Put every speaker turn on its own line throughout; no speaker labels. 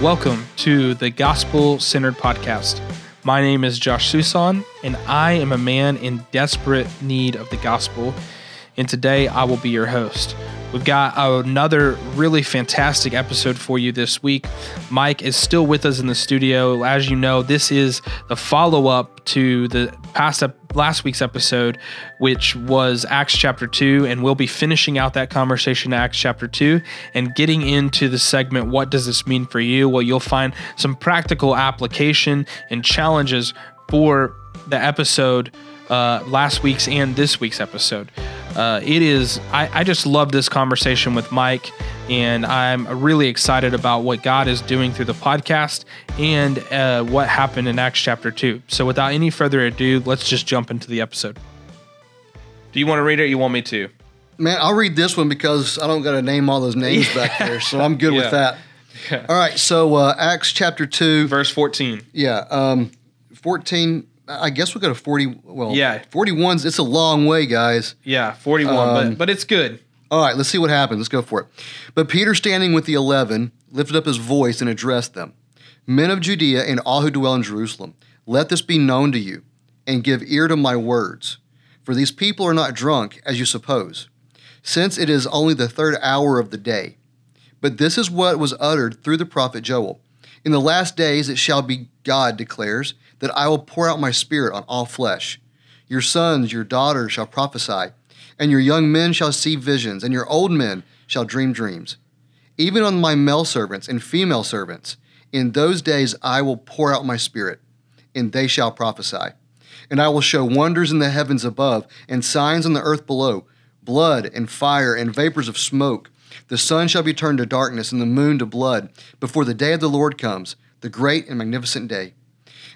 Welcome to the Gospel Centered Podcast. My name is Josh Susan, and I am a man in desperate need of the gospel. And today I will be your host. We've got another really fantastic episode for you this week. Mike is still with us in the studio. As you know, this is the follow up to the past ep- last week's episode, which was Acts chapter 2. And we'll be finishing out that conversation, Acts chapter 2, and getting into the segment, What does this mean for you? Well, you'll find some practical application and challenges for the episode, uh, last week's and this week's episode. Uh, it is, I, I just love this conversation with Mike, and I'm really excited about what God is doing through the podcast and uh, what happened in Acts chapter 2. So, without any further ado, let's just jump into the episode. Do you want to read it or you want me to?
Man, I'll read this one because I don't got to name all those names back there, so I'm good
Yeah.
with that. All right, so uh, Acts chapter 2,
Verse 14.
yeah, um, 14, I guess we'll go to 40. Well,
Yeah.
41's, it's a long way, guys.
Yeah, 41,
Um,
but, but it's good.
All right, let's see what happens. Let's go for it. But Peter, standing with the eleven, lifted up his voice and addressed them Men of Judea and all who dwell in Jerusalem, let this be known to you, and give ear to my words. For these people are not drunk, as you suppose, since it is only the third hour of the day. But this is what was uttered through the prophet Joel. In the last days it shall be, God declares, that I will pour out my spirit on all flesh. Your sons, your daughters shall prophesy, and your young men shall see visions, and your old men shall dream dreams. Even on my male servants and female servants, in those days I will pour out my spirit, and they shall prophesy. And I will show wonders in the heavens above, and signs on the earth below blood and fire and vapors of smoke. The sun shall be turned to darkness, and the moon to blood, before the day of the Lord comes, the great and magnificent day.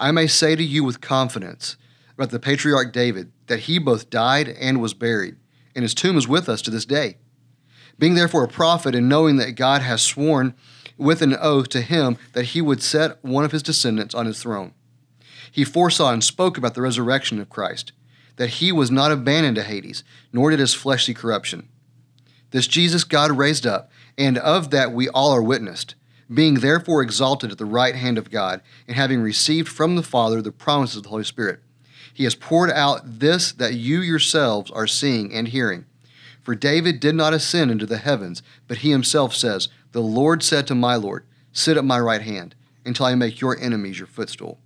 I may say to you with confidence about the patriarch David that he both died and was buried, and his tomb is with us to this day. Being therefore a prophet, and knowing that God has sworn with an oath to him that he would set one of his descendants on his throne, he foresaw and spoke about the resurrection of Christ, that he was not abandoned to Hades, nor did his flesh see corruption. This Jesus God raised up, and of that we all are witnessed, being therefore exalted at the right hand of God, and having received from the Father the promises of the Holy Spirit. He has poured out this that you yourselves are seeing and hearing. For David did not ascend into the heavens, but he himself says, The Lord said to my Lord, Sit at my right hand, until I make your enemies your footstool.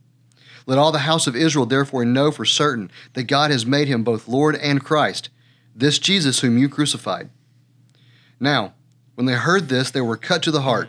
Let all the house of Israel therefore know for certain that God has made him both Lord and Christ, this Jesus whom you crucified. Now, when they heard this, they were cut to the heart,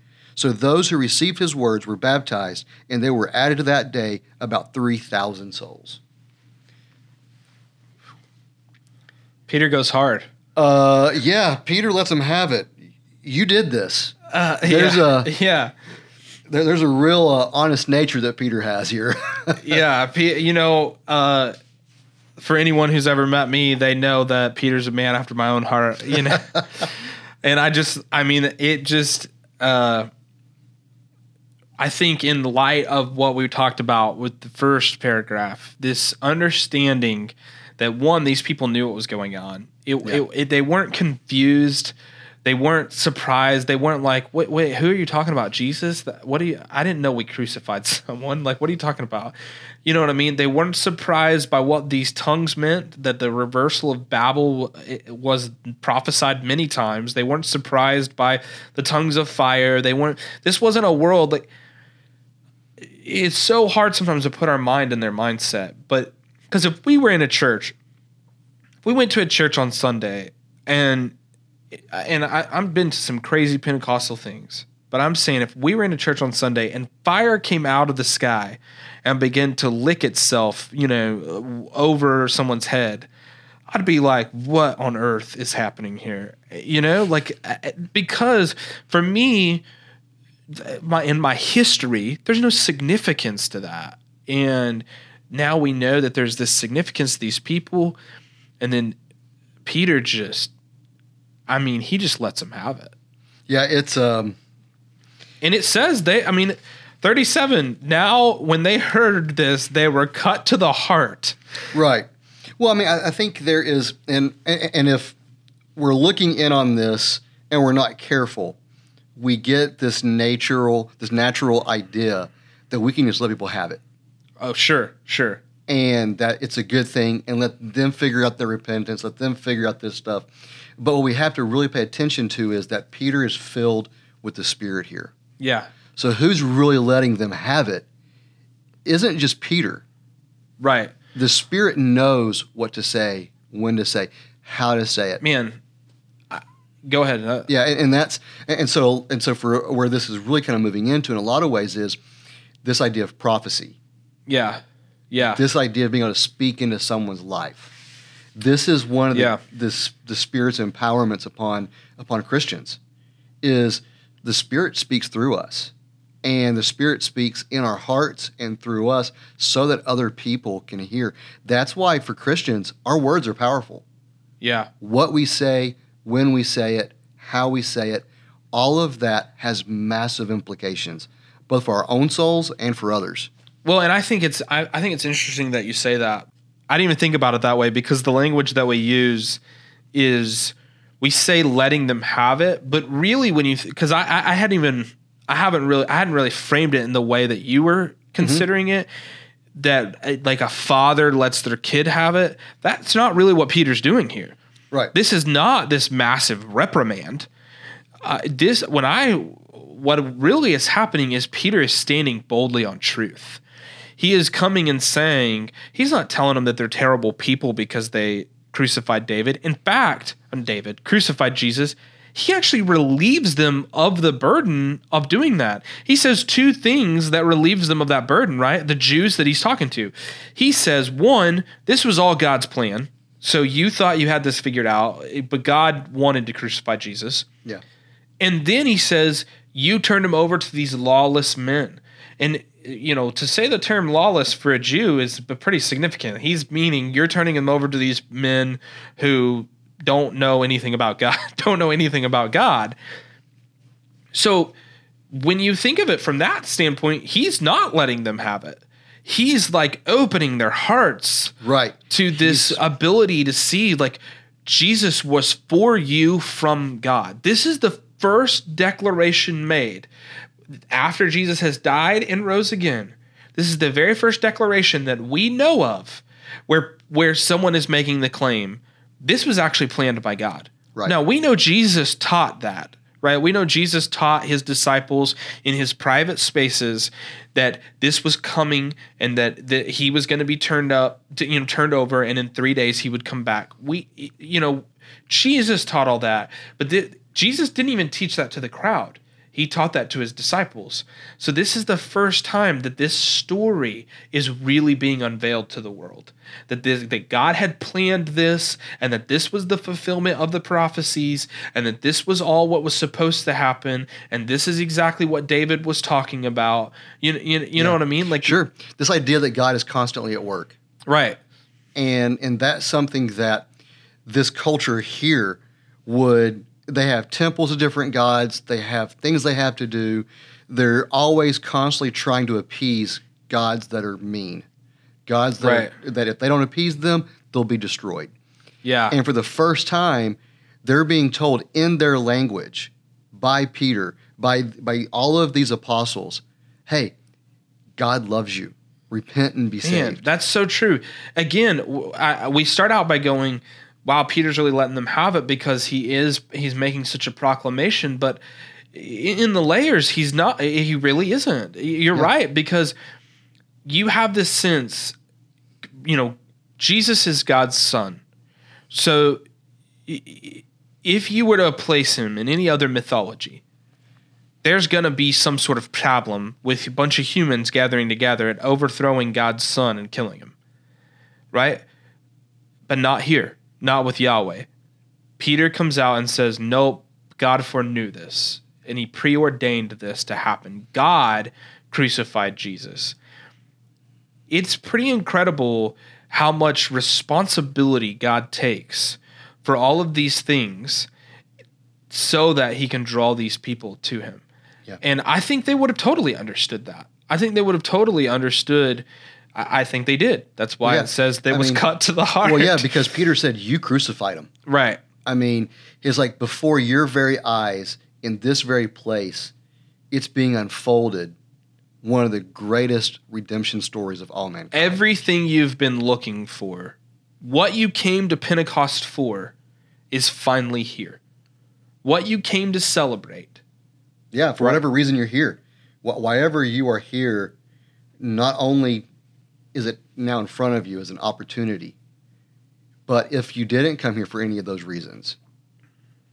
So those who received his words were baptized, and there were added to that day about 3,000 souls.
Peter goes hard.
Uh, yeah, Peter lets him have it. You did this.
Uh,
There's
yeah,
a-
yeah,
There, there's a real uh, honest nature that Peter has here.
yeah. Pe- you know, uh, for anyone who's ever met me, they know that Peter's a man after my own heart. You know, and I just, I mean, it just, uh, I think in light of what we talked about with the first paragraph, this understanding that one, these people knew what was going on. It,
Yeah.
it, it- they weren't confused. They weren't surprised. They weren't like, wait, wait, who are you talking about? Jesus? What do you? I didn't know we crucified someone. Like, what are you talking about? You know what I mean? They weren't surprised by what these tongues meant. That the reversal of Babel was prophesied many times. They weren't surprised by the tongues of fire. They weren't. This wasn't a world like. It's so hard sometimes to put our mind in their mindset, but because if we were in a church, we went to a church on Sunday and and I, I've been to some crazy Pentecostal things, but I'm saying if we were in a church on Sunday and fire came out of the sky and began to lick itself, you know, over someone's head, I'd be like, what on earth is happening here? You know, like because for me, my in my history, there's no significance to that, and now we know that there's this significance to these people, and then Peter just, I mean, he just lets them have it.
Yeah, it's um
And it says they, I mean, 37, now when they heard this, they were cut to the heart.
right. Well, I mean, I, I think there is, and and if we're looking in on this and we're not careful, we get this natural this natural idea that we can just let people have it.
Oh, sure, sure.
and that it's a good thing and let them figure out their repentance, let them figure out this stuff. But what we have to really pay attention to is that Peter is filled with the Spirit here.
Yeah,
So who's really letting them have it isn't just Peter.
right.
The Spirit knows what to say, when to say, how to say it.
Man, go ahead. Uh,
Yeah, and, and that's and so and so for where this is really kind of moving into in a lot of ways is this idea of prophecy.
yeah, yeah.
this idea of being able to speak into someone's life. This is one of the
Yeah.
this the spirit's empowerments upon upon Christians is the spirit speaks through us. And the spirit speaks in our hearts and through us so that other people can hear. That's why for Christians, our words are powerful.
yeah.
What we say, when we say it, how we say it, all of that has massive implications, both for our own souls and for others.
Well, and I think it's I, I think it's interesting that you say that. I didn't even think about it that way because the language that we use is we say letting them have it, but really when you because I, I I hadn't even I haven't really I hadn't really framed it in the way that you were mm-hmm. considering it. That like a father lets their kid have it. That's not really what Peter's doing here.
Right.
This is not this massive reprimand. Uh, this when I what really is happening is Peter is standing boldly on truth. He is coming and saying he's not telling them that they're terrible people because they crucified David. In fact, and David crucified Jesus. He actually relieves them of the burden of doing that. He says two things that relieves them of that burden, right? The Jews that he's talking to. He says, one, this was all God's plan. So you thought you had this figured out, but God wanted to crucify Jesus.
Yeah.
And then he says, You turned him over to these lawless men. And, you know, to say the term lawless for a Jew is pretty significant. He's meaning you're turning him over to these men who don't know anything about God, don't know anything about God. So when you think of it from that standpoint, he's not letting them have it. He's like opening their hearts
Right.
to this ability to see like Jesus was for you from God. This is the first declaration made after Jesus has died and rose again. This is the very first declaration that we know of where where someone is making the claim this was actually planned by God.
Right.
Now, we know Jesus taught that, right? We know Jesus taught his disciples in his private spaces that this was coming and that, that he was going to be turned up, you know, turned over, and in three days he would come back. We, you know, Jesus taught all that, but the, Jesus didn't even teach that to the crowd. He taught that to his disciples. So this is the first time that this story is really being unveiled to the world. That this, that God had planned this and that this was the fulfillment of the prophecies and that this was all what was supposed to happen and this is exactly what David was talking about. You you, you know what I mean? Like
Sure. This idea that God is constantly at work.
Right.
And and that's something that this culture here would they have temples of different gods. They have things they have to do. They're always constantly trying to appease gods that are mean, gods that,
Right.
are, that if they don't appease them, they'll be destroyed.
Yeah.
And for the first time, they're being told in their language by Peter, by by all of these apostles, hey, God loves you. Repent and be
Man,
saved.
that's so true. Again, I- we start out by going, "Wow, Peter's really letting them have it because he is he's making such a proclamation." But in the layers, he's not. He really isn't. You're
Yeah.
right because you have this sense, you know, Jesus is God's son. So if you were to place him in any other mythology, there's going to be some sort of problem with a bunch of humans gathering together and overthrowing God's son and killing him. Right? But not here, not with Yahweh. Peter comes out and says, Nope, God foreknew this, and he preordained this to happen. God crucified Jesus. It's pretty incredible how much responsibility God takes for all of these things so that he can draw these people to him.
Yeah.
And I think they would have totally understood that. I think they would have totally understood. I, I think they did. That's why
Yeah.
it says they
I
was
mean,
cut to the heart.
Well, yeah, because Peter said, You crucified him.
right.
I mean, it's like before your very eyes, in this very place, it's being unfolded. One of the greatest redemption stories of all mankind.
Everything you've been looking for, what you came to Pentecost for, is finally here. What you came to celebrate.
yeah, for whatever reason you're here, wh- wherever you are here, not only is it now in front of you as an opportunity, but if you didn't come here for any of those reasons,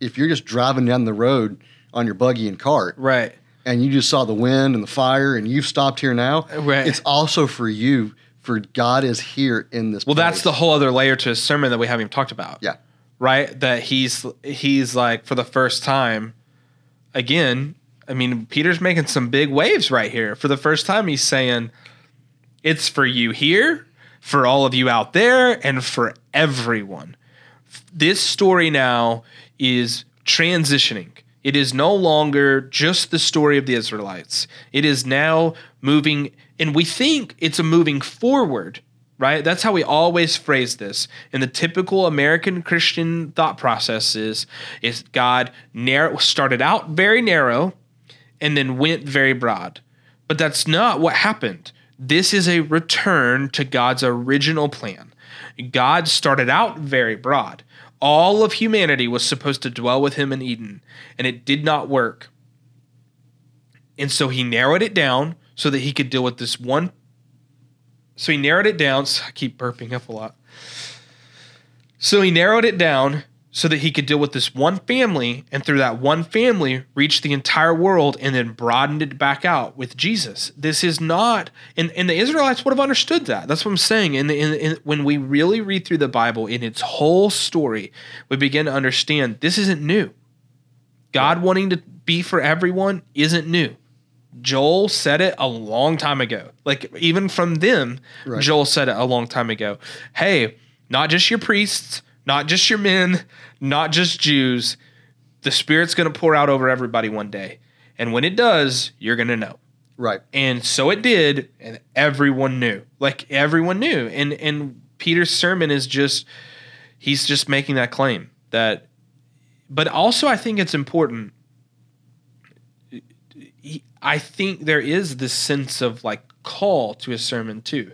if you're just driving down the road on your buggy and cart,
Right.
and you just saw the wind and the fire and you've stopped here now,
Right.
it's also for you. For God is here in this.
Well, that's the whole other layer to his sermon that we haven't even talked about.
Yeah.
Right? That he's he's like for the first time again, I mean, Peter's making some big waves right here. For the first time he's saying it's for you here, for all of you out there, and for everyone. This story now is transitioning. It is no longer just the story of the Israelites. It is now moving, and we think it's a moving forward, right? That's how we always phrase this. And the typical American Christian thought process is, is God narrow, started out very narrow and then went very broad. But that's not what happened. This is a return to God's original plan. God started out very broad. All of humanity was supposed to dwell with him in Eden, and it did not work. And so he narrowed it down so that he could deal with this one. So he narrowed it down. So I keep burping up a lot. So he narrowed it down so that he could deal with this one family, and through that one family, reach the entire world and then broaden it back out with Jesus. This is not, and, and the Israelites would have understood that. That's what I'm saying. And in, in, when we really read through the Bible in its whole story, we begin to understand this isn't new. God wanting to be for everyone isn't new. Joel said it a long time ago. Like even from them,
Right.
Joel said it a long time ago. Hey, not just your priests, not just your men, not just Jews. The Spirit's going to pour out over everybody one day. And when it does, you're going to know.
right.
And so it did, and everyone knew. Like everyone knew. And and Peter's sermon is just he's just making that claim that but also I think it's important I think there is this sense of like call to his sermon too.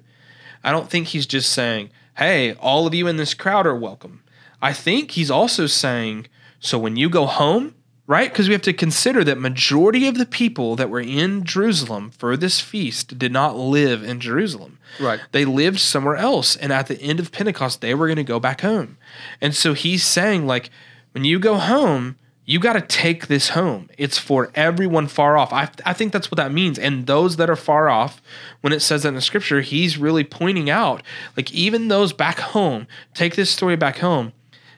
I don't think he's just saying, "Hey, all of you in this crowd are welcome." I think he's also saying, "So when you go home, right? Because we have to consider that majority of the people that were in Jerusalem for this feast did not live in Jerusalem.
Right.
They lived somewhere else, and at the end of Pentecost, they were going to go back home. And so he's saying, like, when you go home, you got to take this home. It's for everyone far off. I, I think that's what that means. And those that are far off, when it says that in the scripture, he's really pointing out, like, even those back home, take this story back home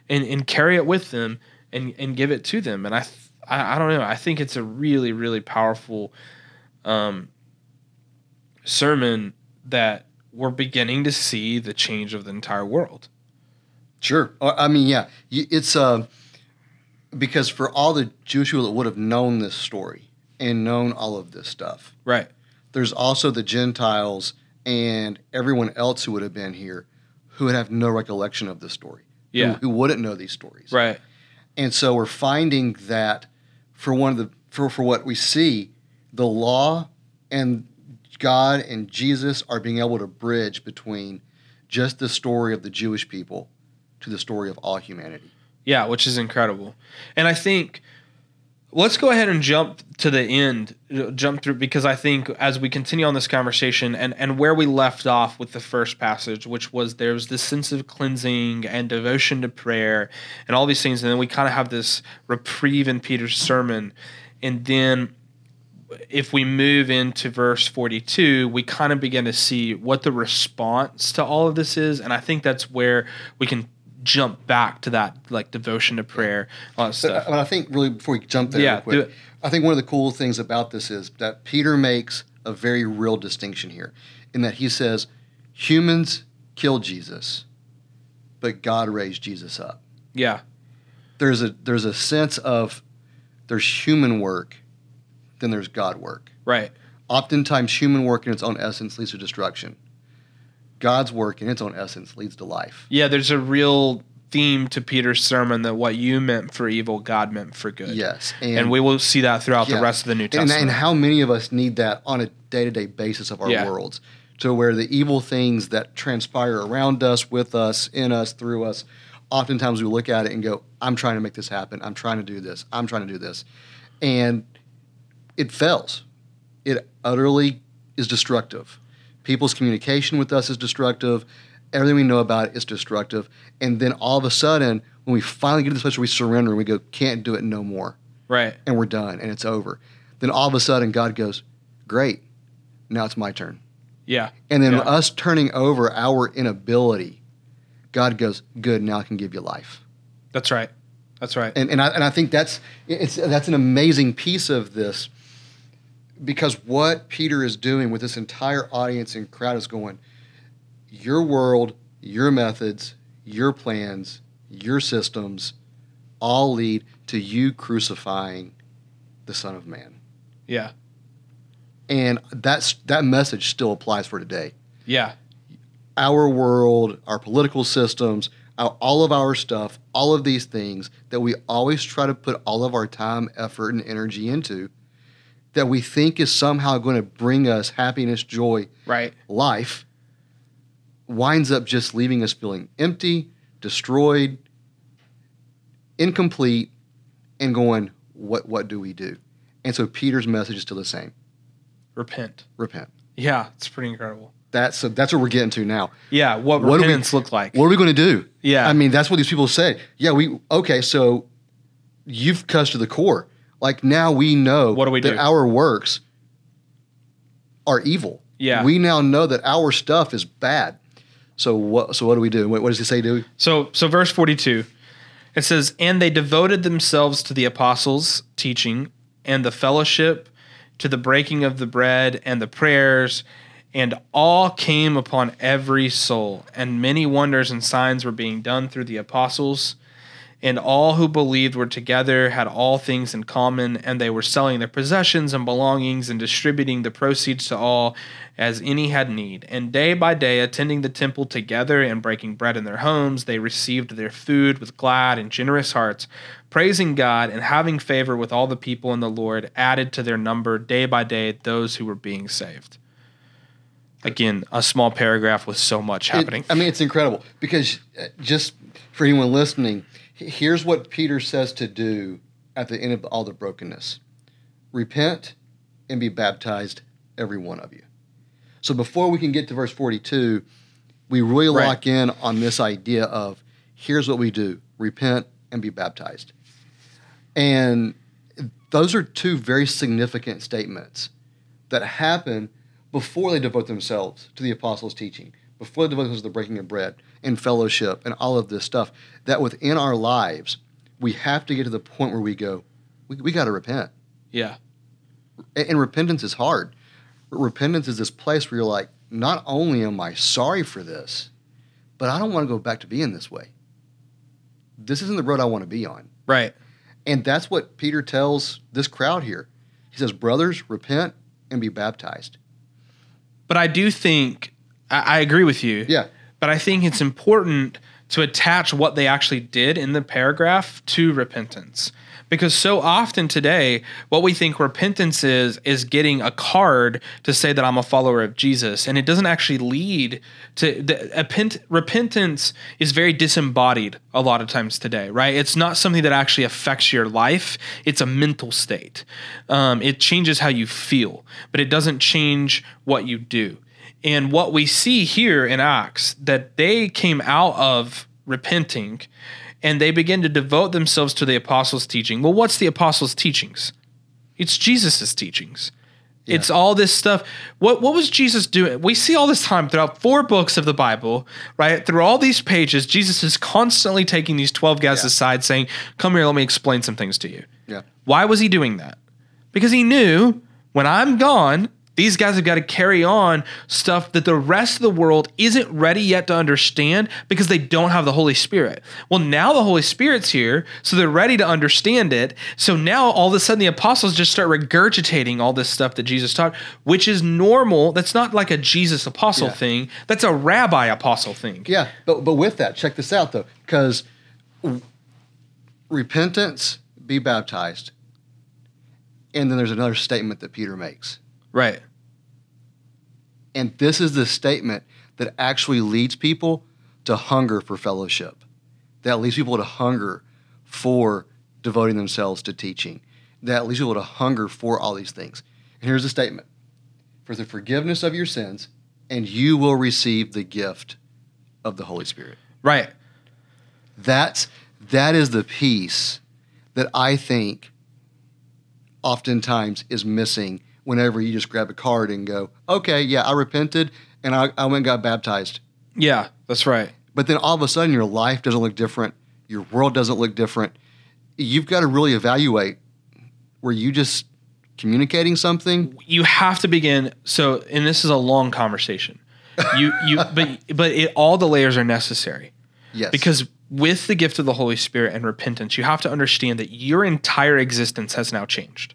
and, and carry it with them and, and give it to them. And I, th- I, I don't know. I think it's a really, really powerful um, sermon that we're beginning to see the change of the entire world.
Sure. Uh, I mean, yeah, it's uh, because for all the Jewish people that would have known this story and known all of this stuff,
Right.
there's also the Gentiles and everyone else who would have been here who would have no recollection of this story. Who-
Yeah.
Who, wouldn't know these stories.
Right.
And so we're finding that for one of the for, for what we see, the law and God and Jesus are being able to bridge between just the story of the Jewish people to the story of all humanity.
Yeah, which is incredible. And I think let's go ahead and jump to the end, jump through because I think as we continue on this conversation and and where we left off with the first passage, which was there's this sense of cleansing and devotion to prayer and all these things, and then we kind of have this reprieve in Peter's sermon, and then if we move into verse 42, we kind of begin to see what the response to all of this is. And I think that's where we can jump back to that like devotion to prayer, all that
So,
stuff.
but I think really before we jump there,
Yeah,
real quick. I think one of the cool things about this is that Peter makes a very real distinction here, in that he says humans killed Jesus, but God raised Jesus up.
Yeah.
There's a there's a sense of there's human work, then there's God work.
Right.
Oftentimes, human work in its own essence leads to destruction. God's work in its own essence leads to life.
Yeah, there's a real theme to Peter's sermon that what you meant for evil, God meant for good.
Yes,
And, we will see that throughout
Yeah.
the rest of the New
and,
Testament.
and how many of us need that on a day-to-day basis of our
Yeah.
worlds to where the evil things that transpire around us with us in us through us oftentimes we look at it and go i'm trying to make this happen i'm trying to do this i'm trying to do this and it fails it utterly is destructive people's communication with us is destructive everything we know about it is destructive and then all of a sudden when we finally get to the place where we surrender and we go can't do it no more
right.
and we're done and it's over. Then all of a sudden God goes, Great, now it's my turn.
Yeah.
And then
Yeah.
us turning over our inability, God goes, Good, now I can give you life.
That's right. That's right.
And and I and I think that's it's that's an amazing piece of this because what Peter is doing with this entire audience and crowd is going, Your world, your methods, your plans, your systems all lead to you crucifying the Son of Man.
yeah.
and that's that message still applies for today.
Yeah.
Our world, our political systems, our, all of our stuff, all of these things that we always try to put all of our time, effort, and energy into, that we think is somehow going to bring us happiness, joy,
Right.
life, winds up just leaving us feeling empty, destroyed, incomplete, and going, what what do we do? And so Peter's message is still the same:
Repent.
repent.
Yeah. It's pretty incredible.
That's so that's what we're getting to now.
Yeah. What,
What do we-
repentance look like?
What are we going to do?
Yeah.
I mean, that's what these people say. Yeah, we okay. So you've cussed to the core. Like now we know
What do we
that
do?
our works are evil.
Yeah.
we now know that our stuff is bad. So what? So what do we do? What, what does he say? Do
So so verse 42 it says and they devoted themselves to the apostles teaching and the fellowship to the breaking of the bread and the prayers and all came upon every soul and many wonders and signs were being done through the apostles and all who believed were together had all things in common and they were selling their possessions and belongings and distributing the proceeds to all as any had need. And day by day attending the temple together and breaking bread in their homes they received their food with glad and generous hearts praising god and having favor with all the people and the lord added to their number day by day those who were being saved. Again a small paragraph with so much
It-
happening.
I mean, it's incredible because uh, just for anyone listening, here's what Peter says to do at the end of all the brokenness repent and be baptized, every one of you. So before we can get to verse 42, we really
Right.
lock in on this idea of here's what we do repent and be baptized. And those are two very significant statements that happen before they devote themselves to the apostles' teaching, before they devote themselves to the breaking of bread and fellowship and all of this stuff, that within our lives, we have to get to the point where we go, we, we got to repent.
yeah
And, and repentance is hard. Repentance is this place where you're like, not only am I sorry for this, but I don't want to go back to being this way. This isn't the road I want to be on.
right
And that's what Peter tells this crowd here. He says, Brothers, repent and be baptized.
But I do think I, I agree with you.
Yeah.
But I think it's important to attach what they actually did in the paragraph to repentance. Because so often today, what we think repentance is, is getting a card to say that I'm a follower of Jesus. And it doesn't actually lead to the, repentance is very disembodied a lot of times today, right? It's not something that actually affects your life, it's a mental state. Um, it changes how you feel, but it doesn't change what you do. And what we see here in Acts, that they came out of repenting and they begin to devote themselves to the apostles' teaching. Well, what's the apostles' teachings? It's Jesus' teachings. Yeah. It's all this stuff. What what was Jesus doing? We see all this time throughout four books of the Bible, right? Through all these pages, Jesus is constantly taking these 12 guys yeah. aside saying, "Come here, let me explain some things to you."
Yeah.
Why was he doing that? Because he knew when I'm gone, these guys have got to carry on stuff that the rest of the world isn't ready yet to understand because they don't have the Holy Spirit. Well, now the Holy Spirit's here, so they're ready to understand it. So now all of a sudden the apostles just start regurgitating all this stuff that Jesus taught, which is normal. That's not like a Jesus apostle yeah. thing. That's a rabbi apostle thing.
Yeah, but but with that, check this out though, because repentance, be baptized, and then there's another statement that Peter makes
Right.
And this is the statement that actually leads people to hunger for fellowship, that leads people to hunger for devoting themselves to teaching, that leads people to hunger for all these things. And here's the statement for the forgiveness of your sins, and you will receive the gift of the Holy Spirit.
Right.
That's that is the piece that I think oftentimes is missing whenever you just grab a card and go, okay, yeah, I repented and I, I went and got baptized.
Yeah, that's right.
But then all of a sudden your life doesn't look different, your world doesn't look different. You've got to really evaluate were you just communicating something?
You have to begin so and this is a long conversation. You you but but it, all the layers are necessary.
Yes.
Because with the gift of the Holy Spirit and repentance, you have to understand that your entire existence has now changed.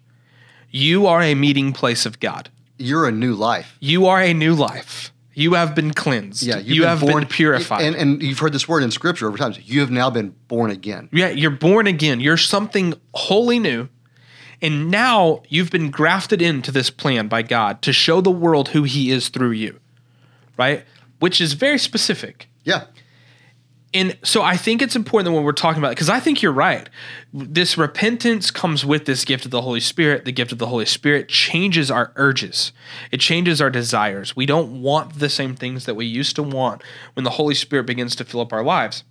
You are a meeting place of God.
You're a new life.
You are a new life. You have been cleansed. Yeah, you have born, been purified.
And, and you've heard this word in scripture over times. You have now been born again.
Yeah, you're born again. You're something wholly new. And now you've been grafted into this plan by God to show the world who He is through you, right? Which is very specific.
Yeah
and so I think it's important that when we're talking about because I think you're right. This repentance comes with this gift of the Holy Spirit. The gift of the Holy Spirit changes our urges. It changes our desires. We don't want the same things that we used to want when the Holy Spirit begins to fill up our lives.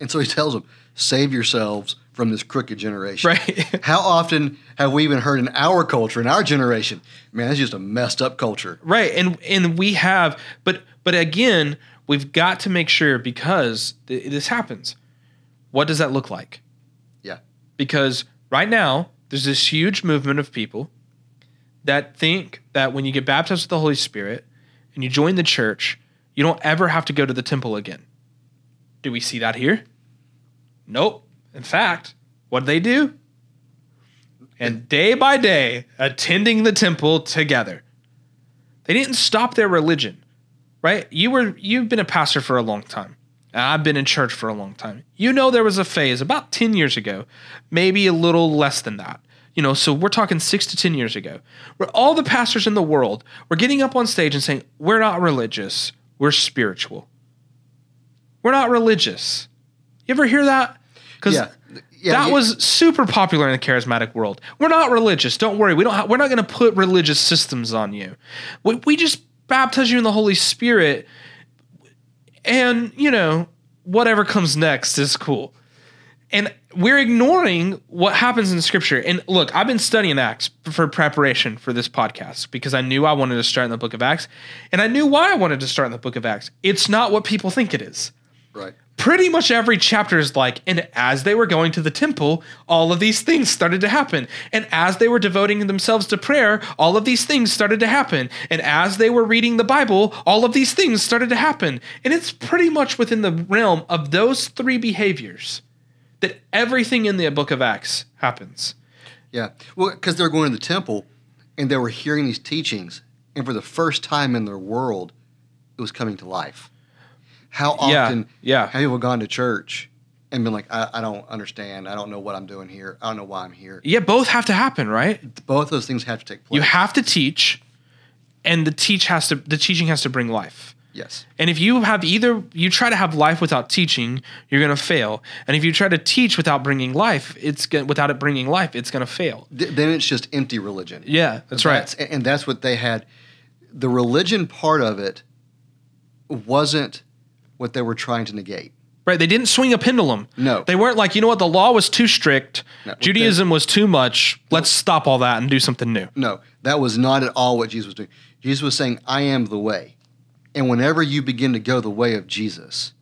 And so he tells them, save yourselves from this crooked generation.
Right.
How often have we even heard in our culture, in our generation, man, that's just a messed up culture.
Right. And and we have, but but again, We've got to make sure because th- this happens. What does that look like?
Yeah.
Because right now, there's this huge movement of people that think that when you get baptized with the Holy Spirit and you join the church, you don't ever have to go to the temple again. Do we see that here? Nope. In fact, what do they do? And day by day, attending the temple together. They didn't stop their religion right? You were you've been a pastor for a long time. I've been in church for a long time. You know there was a phase about 10 years ago, maybe a little less than that. You know, so we're talking 6 to 10 years ago, where all the pastors in the world were getting up on stage and saying, "We're not religious, we're spiritual." We're not religious. You ever hear that? Cuz yeah. Yeah, that yeah. was super popular in the charismatic world. We're not religious. Don't worry. We don't. Ha- we're not going to put religious systems on you. We, we just baptize you in the Holy Spirit, and you know whatever comes next is cool. And we're ignoring what happens in Scripture. And look, I've been studying Acts for preparation for this podcast because I knew I wanted to start in the Book of Acts, and I knew why I wanted to start in the Book of Acts. It's not what people think it is.
Right
pretty much every chapter is like, and as they were going to the temple, all of these things started to happen. And as they were devoting themselves to prayer, all of these things started to happen. And as they were reading the Bible, all of these things started to happen. And it's pretty much within the realm of those three behaviors that everything in the book of Acts happens.
Yeah. Well, because they were going to the temple and they were hearing these teachings, and for the first time in their world, it was coming to life. How often
yeah.
have people gone to church and been like, I, I don't understand. I don't know what I'm doing here. I don't know why I'm here.
Yeah, both have to happen, right?
Both those things have to take place.
You have to teach, and the teach has to the teaching has to bring life.
yes.
And if you have either you try to have life without teaching, you're going to fail. And if you try to teach without bringing life, it's without it bringing life, it's going to fail.
Th- then it's just empty religion.
Yeah, that's right.
And that's what they had. The religion part of it wasn't what they were trying to negate.
Right, they didn't swing a pendulum.
No.
They weren't like, you know what, the law was too strict,
No,
Judaism was too much. Let's stop all that and do something new.
No, that was not at all what Jesus was doing. Jesus was saying, I am the way. And whenever you begin to go the way of Jesus,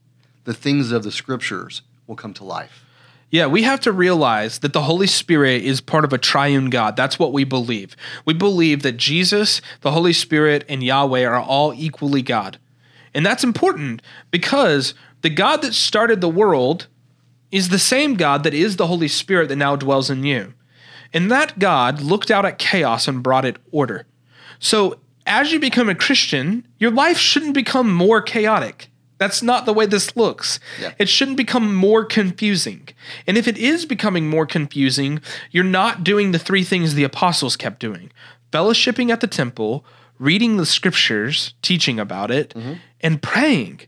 the things of the scriptures will come to life.
Yeah, we have to realize that the Holy Spirit is part of a triune God. That's what we believe. We believe that Jesus, the Holy Spirit, and Yahweh are all equally God. And that's important because the God that started the world is the same God that is the Holy Spirit that now dwells in you. And that God looked out at chaos and brought it order. So as you become a Christian, your life shouldn't become more chaotic. That's not the way this looks.
Yeah.
It shouldn't become more confusing. And if it is becoming more confusing, you're not doing the three things the apostles kept doing fellowshipping at the temple, reading the scriptures, teaching about it, and praying.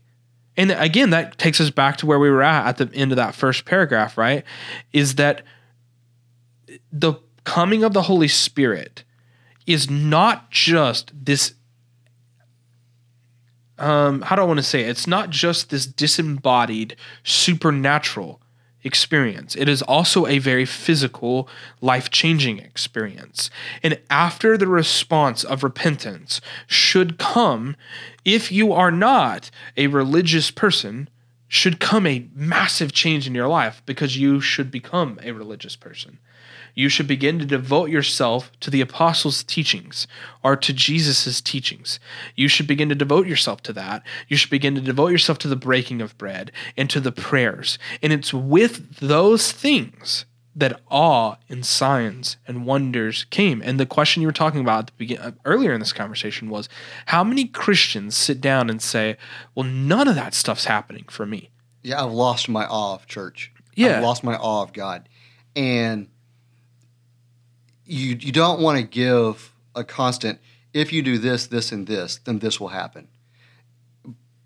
And again, that takes us back to where we were at at the end of that first paragraph, right? Is that the coming of the Holy Spirit is not just this um how do I want to say it? It's not just this disembodied supernatural experience. It is also a very physical, life-changing experience. And after the response of repentance should come if you are not a religious person should come a massive change in your life because you should become a religious person you should begin to devote yourself to the apostles' teachings or to Jesus' teachings. You should begin to devote yourself to that. You should begin to devote yourself to the breaking of bread and to the prayers. And it's with those things that awe and signs and wonders came. And the question you were talking about at the begin- uh, earlier in this conversation was how many Christians sit down and say, "Well, none of that stuff's happening for me."
Yeah, I've lost my awe of church.
Yeah.
I've lost my awe of God. And you you don't want to give a constant if you do this, this, and this, then this will happen.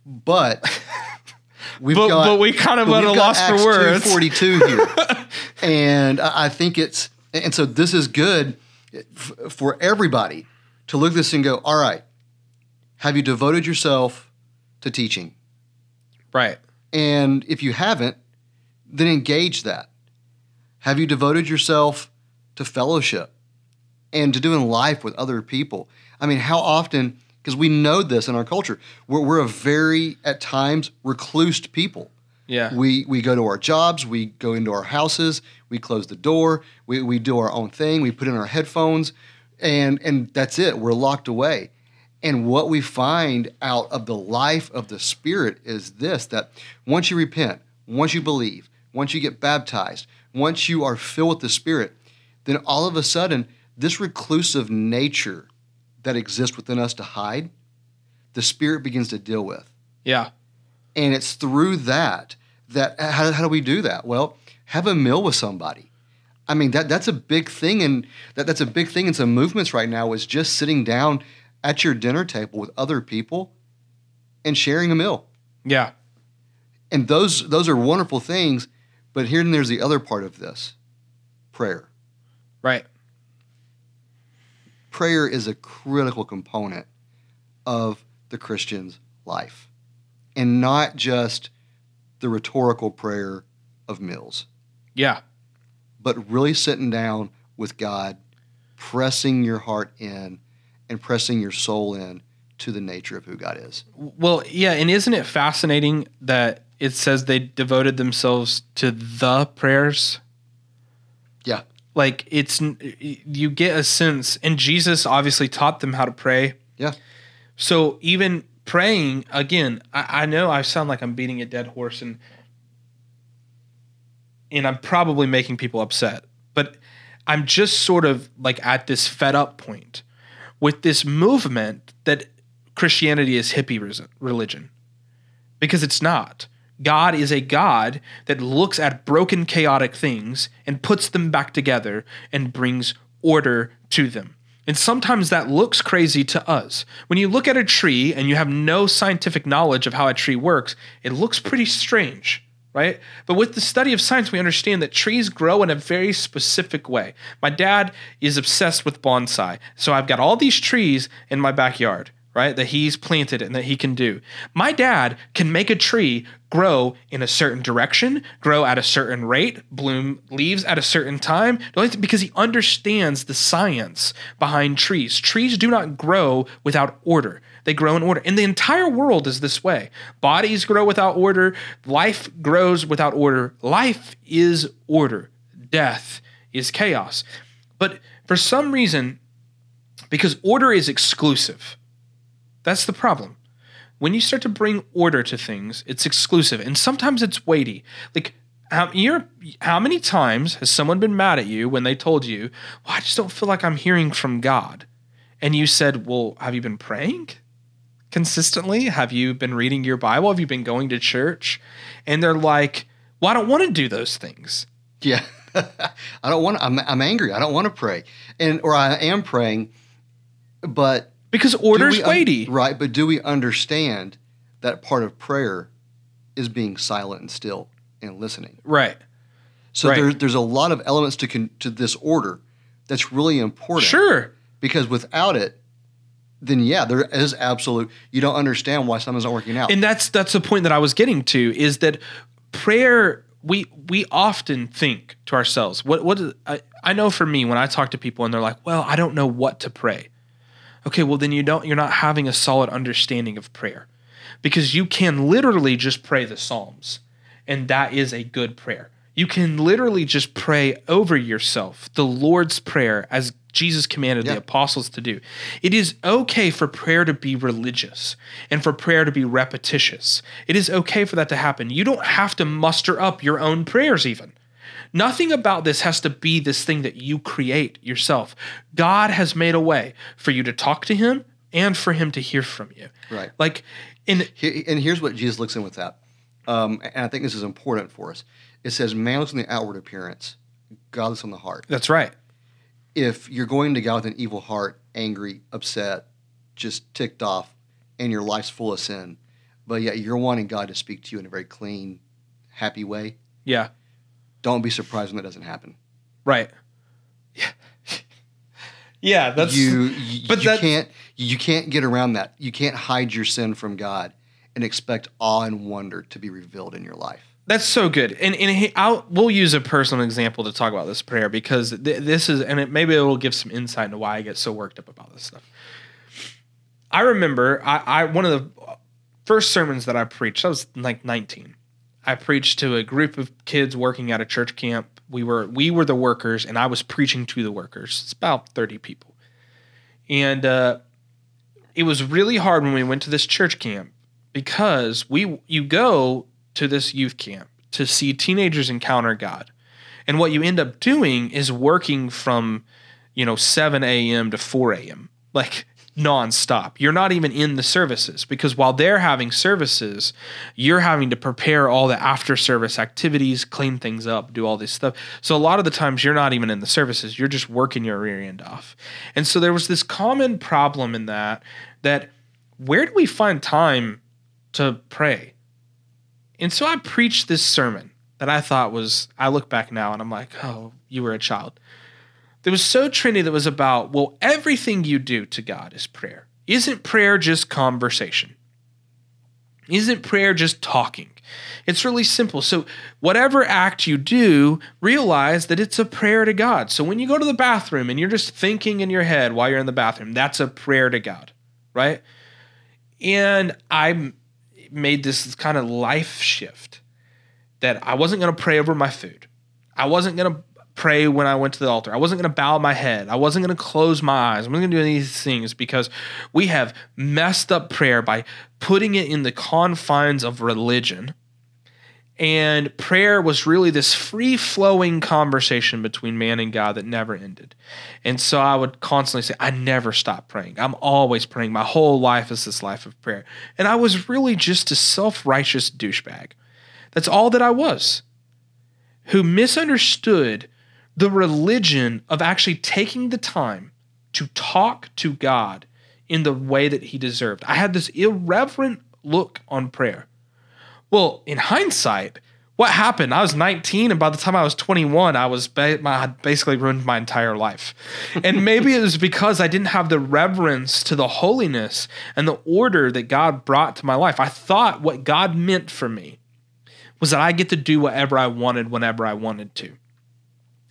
But we've
But-
got
but we kind of at a loss for words.
242 here. and I think it's and so this is good f- for everybody to look at this and go, all right, have you devoted yourself to teaching?
Right.
And if you haven't, then engage that. Have you devoted yourself to fellowship and to doing life with other people? I mean, how often, because we know this in our culture, we're, we're a very, at times, reclused people.
Yeah.
We, we go to our jobs, we go into our houses, we close the door, we, we do our own thing, we put in our headphones, and, and that's it. We're locked away. And what we find out of the life of the Spirit is this that once you repent, once you believe, once you get baptized, once you are filled with the Spirit, then all of a sudden, this reclusive nature that exists within us to hide, the Spirit begins to deal with.
Yeah.
And it's through that that how, how do we do that? Well, have a meal with somebody. I mean that that's a big thing, and that, that's a big thing in some movements right now. Is just sitting down at your dinner table with other people and sharing a meal.
Yeah.
And those those are wonderful things. But here and there's the other part of this, prayer.
Right.
Prayer is a critical component of the Christian's life, and not just the rhetorical prayer of Mills.
Yeah.
but really sitting down with God, pressing your heart in and pressing your soul in to the nature of who God is.
Well, yeah, and isn't it fascinating that it says they devoted themselves to the prayers? Like it's you get a sense and Jesus obviously taught them how to pray.
Yeah.
So even praying again, I, I know I sound like I'm beating a dead horse and and I'm probably making people upset, but I'm just sort of like at this fed up point with this movement that Christianity is hippie religion because it's not. God is a God that looks at broken, chaotic things and puts them back together and brings order to them. And sometimes that looks crazy to us. When you look at a tree and you have no scientific knowledge of how a tree works, it looks pretty strange, right? But with the study of science, we understand that trees grow in a very specific way. My dad is obsessed with bonsai. So I've got all these trees in my backyard right? That he's planted and that he can do. My dad can make a tree grow in a certain direction, grow at a certain rate, bloom leaves at a certain time, because he understands the science behind trees. Trees do not grow without order. They grow in order. And the entire world is this way. Bodies grow without order, life grows without order. Life is order. Death is chaos. But for some reason, because order is exclusive, that's the problem. When you start to bring order to things, it's exclusive and sometimes it's weighty. Like how, how many times has someone been mad at you when they told you, well, I just don't feel like I'm hearing from God? And you said, well, have you been praying consistently? Have you been reading your Bible? Have you been going to church? And they're like, well, I don't want to do those things.
Yeah. I don't want to, I'm, I'm angry. I don't want to pray. And, or I am praying, but
because order's un- weighty.
right, but do we understand that part of prayer is being silent and still and listening?
Right.
So right. there's there's a lot of elements to con- to this order that's really important.
Sure.
Because without it, then yeah, there is absolute. You don't understand why something's not working out.
And that's that's the point that I was getting to is that prayer. We we often think to ourselves, what what I, I know for me when I talk to people and they're like, well, I don't know what to pray okay, well then you don't you're not having a solid understanding of prayer. Because you can literally just pray the Psalms, and that is a good prayer. You can literally just pray over yourself the Lord's Prayer as Jesus commanded yeah. the apostles to do. It is okay for prayer to be religious and for prayer to be repetitious. It is okay for that to happen. You don't have to muster up your own prayers, even. Nothing about this has to be this thing that you create yourself. God has made a way for you to talk to Him and for Him to hear from you.
Right.
Like, in
and here's what Jesus looks in with that, um, and I think this is important for us. It says, "Man looks on the outward appearance, God looks on the heart."
That's right.
If you're going to God with an evil heart, angry, upset, just ticked off, and your life's full of sin, but yet you're wanting God to speak to you in a very clean, happy way.
Yeah
don't be surprised when that doesn't happen.
Right. Yeah. yeah, that's
you. you but you that, can't you can't get around that. You can't hide your sin from God and expect awe and wonder to be revealed in your life.
That's so good, and and he, I'll, we'll use a personal example to talk about this prayer because th- this is, and it, maybe it will give some insight into why I get so worked up about this stuff. I remember I, I one of the first sermons that I preached. I was like 19, I preached to a group of kids working at a church camp. We were we were the workers, and I was preaching to the workers. It's about thirty people, and uh, it was really hard when we went to this church camp because we you go to this youth camp to see teenagers encounter God, and what you end up doing is working from you know seven a.m. to four a.m. Like nonstop. You're not even in the services because while they're having services, you're having to prepare all the after service activities, clean things up, do all this stuff. So a lot of the times you're not even in the services, you're just working your rear end off. And so there was this common problem in that that where do we find time to pray? And so I preached this sermon that I thought was I look back now and I'm like, "Oh, you were a child." That was so trendy that was about, well, everything you do to God is prayer. Isn't prayer just conversation? Isn't prayer just talking? It's really simple. So, whatever act you do, realize that it's a prayer to God. So, when you go to the bathroom and you're just thinking in your head while you're in the bathroom, that's a prayer to God, right? And I made this kind of life shift that I wasn't going to pray over my food. I wasn't going to pray when I went to the altar. I wasn't going to bow my head. I wasn't going to close my eyes. I wasn't going to do any of these things because we have messed up prayer by putting it in the confines of religion And prayer was really this free flowing conversation between man and God that never ended. And so I would constantly say, I never stop praying. I'm always praying. My whole life is this life of prayer. And I was really just a self righteous douchebag. That's all that I was, who misunderstood the religion of actually taking the time to talk to God in the way that he deserved. I had this irreverent look on prayer. Well, in hindsight, what happened? I was 19, and by the time I was 21, I was ba- I basically ruined my entire life. And maybe it was because I didn't have the reverence to the holiness and the order that God brought to my life. I thought what God meant for me was that I get to do whatever I wanted whenever I wanted to.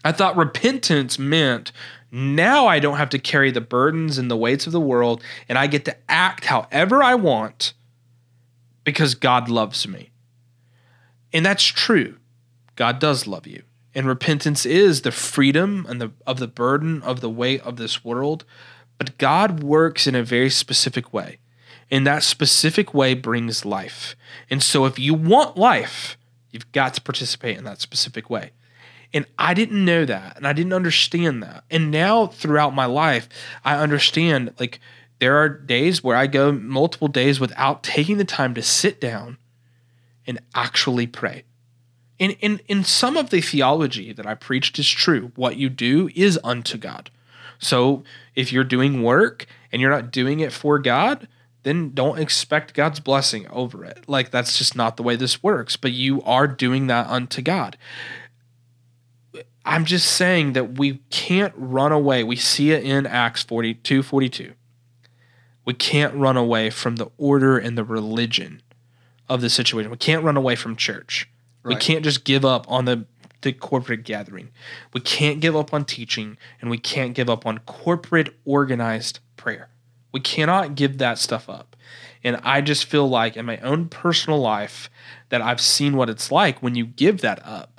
I thought repentance meant now I don't have to carry the burdens and the weights of the world, and I get to act however I want because God loves me. And that's true. God does love you. And repentance is the freedom and the of the burden of the weight of this world. But God works in a very specific way. And that specific way brings life. And so if you want life, you've got to participate in that specific way. And I didn't know that and I didn't understand that. And now throughout my life, I understand like there are days where I go multiple days without taking the time to sit down and actually pray. In, in, in some of the theology that I preached is true. What you do is unto God. So if you're doing work and you're not doing it for God, then don't expect God's blessing over it. Like that's just not the way this works. But you are doing that unto God. I'm just saying that we can't run away. We see it in Acts 42 42. We can't run away from the order and the religion of the situation. We can't run away from church. Right. We can't just give up on the, the corporate gathering. We can't give up on teaching, and we can't give up on corporate organized prayer. We cannot give that stuff up. And I just feel like in my own personal life that I've seen what it's like when you give that up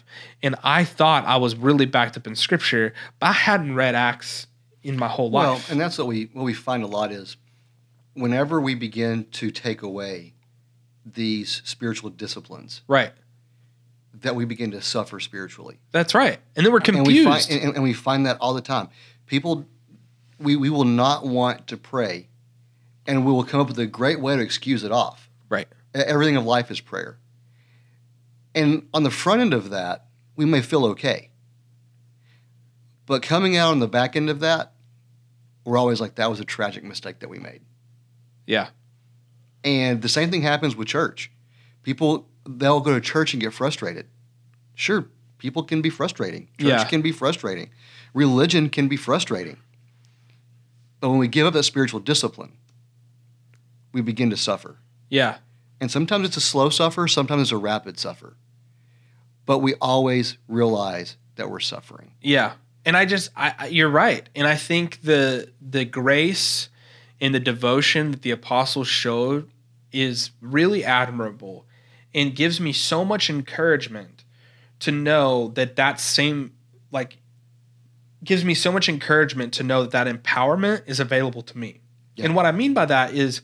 and I thought I was really backed up in scripture, but I hadn't read Acts in my whole life. Well,
and that's what we what we find a lot is whenever we begin to take away these spiritual disciplines,
right,
that we begin to suffer spiritually.
That's right, and then we're confused,
and we find, and, and we find that all the time. People, we we will not want to pray, and we will come up with a great way to excuse it off.
Right,
everything of life is prayer. And on the front end of that, we may feel okay. But coming out on the back end of that, we're always like, that was a tragic mistake that we made.
Yeah.
And the same thing happens with church. People, they'll go to church and get frustrated. Sure, people can be frustrating. Church yeah. can be frustrating. Religion can be frustrating. But when we give up that spiritual discipline, we begin to suffer.
Yeah.
And sometimes it's a slow suffer, sometimes it's a rapid suffer. But we always realize that we're suffering.
Yeah. And I just I, you're right. And I think the the grace and the devotion that the apostles showed is really admirable and gives me so much encouragement to know that that same like gives me so much encouragement to know that that empowerment is available to me. Yeah. And what I mean by that is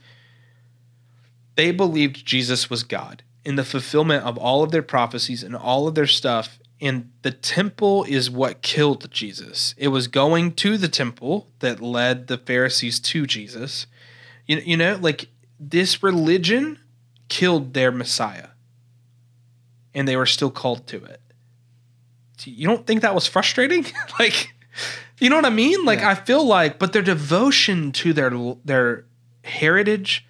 they believed Jesus was God in the fulfillment of all of their prophecies and all of their stuff. And the temple is what killed Jesus. It was going to the temple that led the Pharisees to Jesus. You, you know, like this religion killed their Messiah. And they were still called to it. You don't think that was frustrating? like, you know what I mean? Like, yeah. I feel like, but their devotion to their their heritage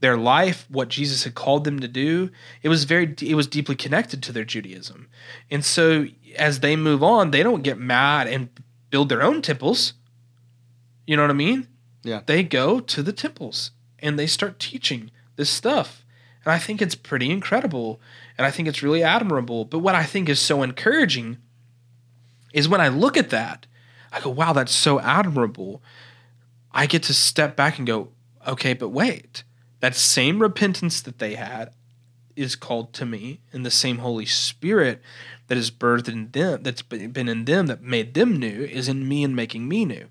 their life, what Jesus had called them to do, it was very it was deeply connected to their Judaism. And so as they move on, they don't get mad and build their own temples. You know what I mean?
Yeah.
They go to the temples and they start teaching this stuff. And I think it's pretty incredible and I think it's really admirable. But what I think is so encouraging is when I look at that, I go, wow, that's so admirable. I get to step back and go, okay, but wait that same repentance that they had is called to me, and the same Holy Spirit that is birthed in them, that's been in them, that made them new, is in me and making me new.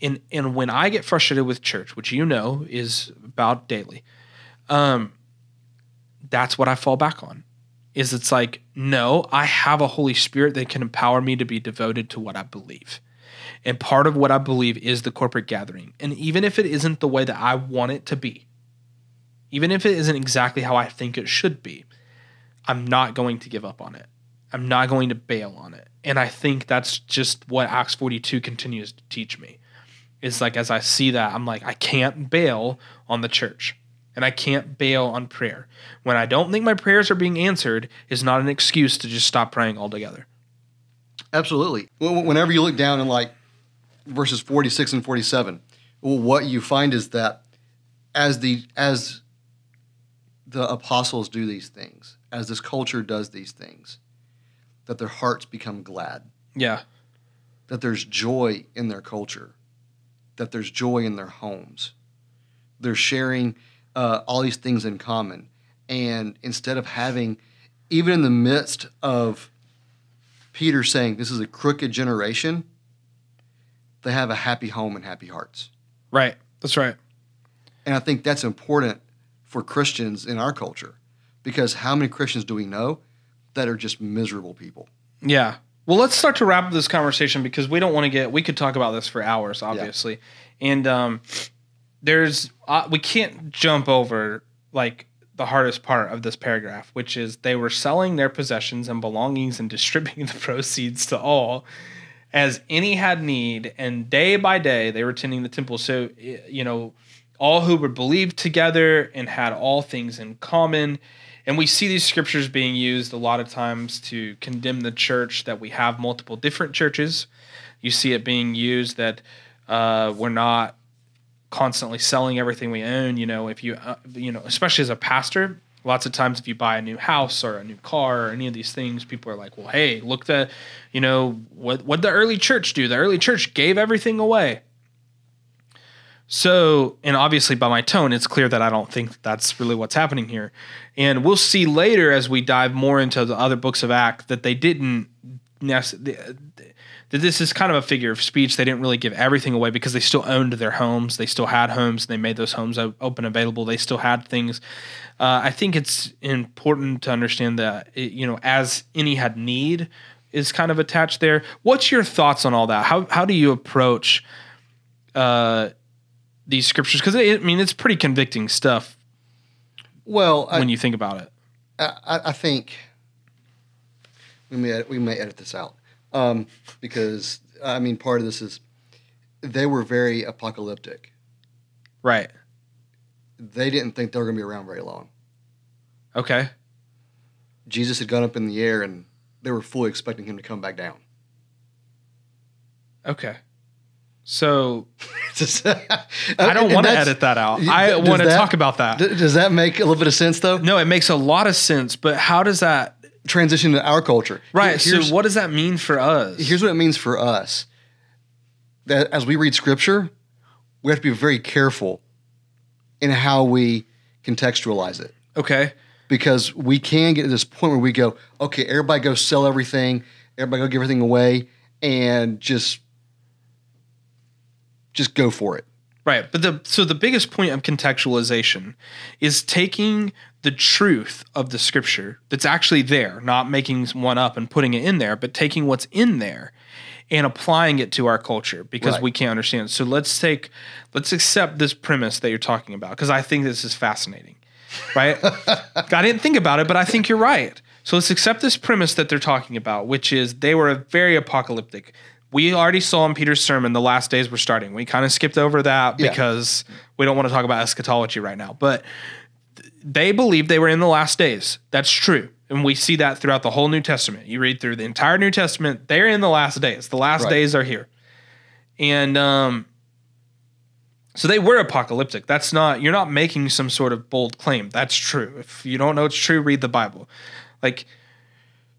And and when I get frustrated with church, which you know is about daily, um, that's what I fall back on. is it's like, no, I have a Holy Spirit that can empower me to be devoted to what I believe. And part of what I believe is the corporate gathering. And even if it isn't the way that I want it to be, even if it isn't exactly how I think it should be, I'm not going to give up on it. I'm not going to bail on it. And I think that's just what Acts 42 continues to teach me. It's like as I see that, I'm like, I can't bail on the church and I can't bail on prayer. When I don't think my prayers are being answered is not an excuse to just stop praying altogether.
Absolutely. Whenever you look down in like verses 46 and 47, what you find is that as the as the apostles do these things, as this culture does these things, that their hearts become glad.
Yeah.
That there's joy in their culture. That there's joy in their homes. They're sharing uh, all these things in common. And instead of having, even in the midst of Peter saying this is a crooked generation, they have a happy home and happy hearts.
Right. That's right.
And I think that's important for Christians in our culture because how many Christians do we know that are just miserable people?
Yeah. Well, let's start to wrap up this conversation because we don't want to get, we could talk about this for hours, obviously. Yeah. And um, there's uh, we can't jump over like the hardest part of this paragraph, which is they were selling their possessions and belongings and distributing the proceeds to all as any had need, and day by day they were tending the temple. So you know, all who were believed together and had all things in common. And we see these scriptures being used a lot of times to condemn the church that we have multiple different churches. You see it being used that uh, we're not constantly selling everything we own. You know, if you, uh, you know, especially as a pastor, lots of times if you buy a new house or a new car or any of these things, people are like, well, hey, look the, you know, what what the early church do? The early church gave everything away. So, and obviously by my tone, it's clear that I don't think that's really what's happening here. And we'll see later as we dive more into the other books of Act that they didn't that this is kind of a figure of speech. They didn't really give everything away because they still owned their homes. They still had homes. And They made those homes open available. They still had things. Uh, I think it's important to understand that it, you know, as any had need is kind of attached there. What's your thoughts on all that? How how do you approach uh, these scriptures? Because I mean, it's pretty convicting stuff.
Well,
when I, you think about it,
I, I think we may we may edit this out um, because I mean, part of this is they were very apocalyptic.
Right.
They didn't think they were going to be around very long.
Okay.
Jesus had gone up in the air, and they were fully expecting him to come back down.
Okay. So I don't want to edit that out. I want to talk about that.
Does that make a little bit of sense, though?
No, it makes a lot of sense. But how does that
transition to our culture.
Right. Here, so what does that mean for us?
Here's what it means for us. That as we read scripture, we have to be very careful in how we contextualize it.
Okay.
Because we can get to this point where we go, okay, everybody go sell everything, everybody go give everything away, and just just go for it.
Right. But the so the biggest point of contextualization is taking the truth of the scripture that's actually there, not making one up and putting it in there, but taking what's in there and applying it to our culture because right. we can't understand. it. So let's take let's accept this premise that you're talking about because I think this is fascinating. Right? I didn't think about it, but I think you're right. So let's accept this premise that they're talking about, which is they were a very apocalyptic we already saw in Peter's sermon the last days were starting. We kind of skipped over that yeah. because we don't want to talk about eschatology right now. But they believed they were in the last days. That's true. And we see that throughout the whole New Testament. You read through the entire New Testament, they're in the last days. The last right. days are here. And um, so they were apocalyptic. That's not, you're not making some sort of bold claim. That's true. If you don't know it's true, read the Bible. Like,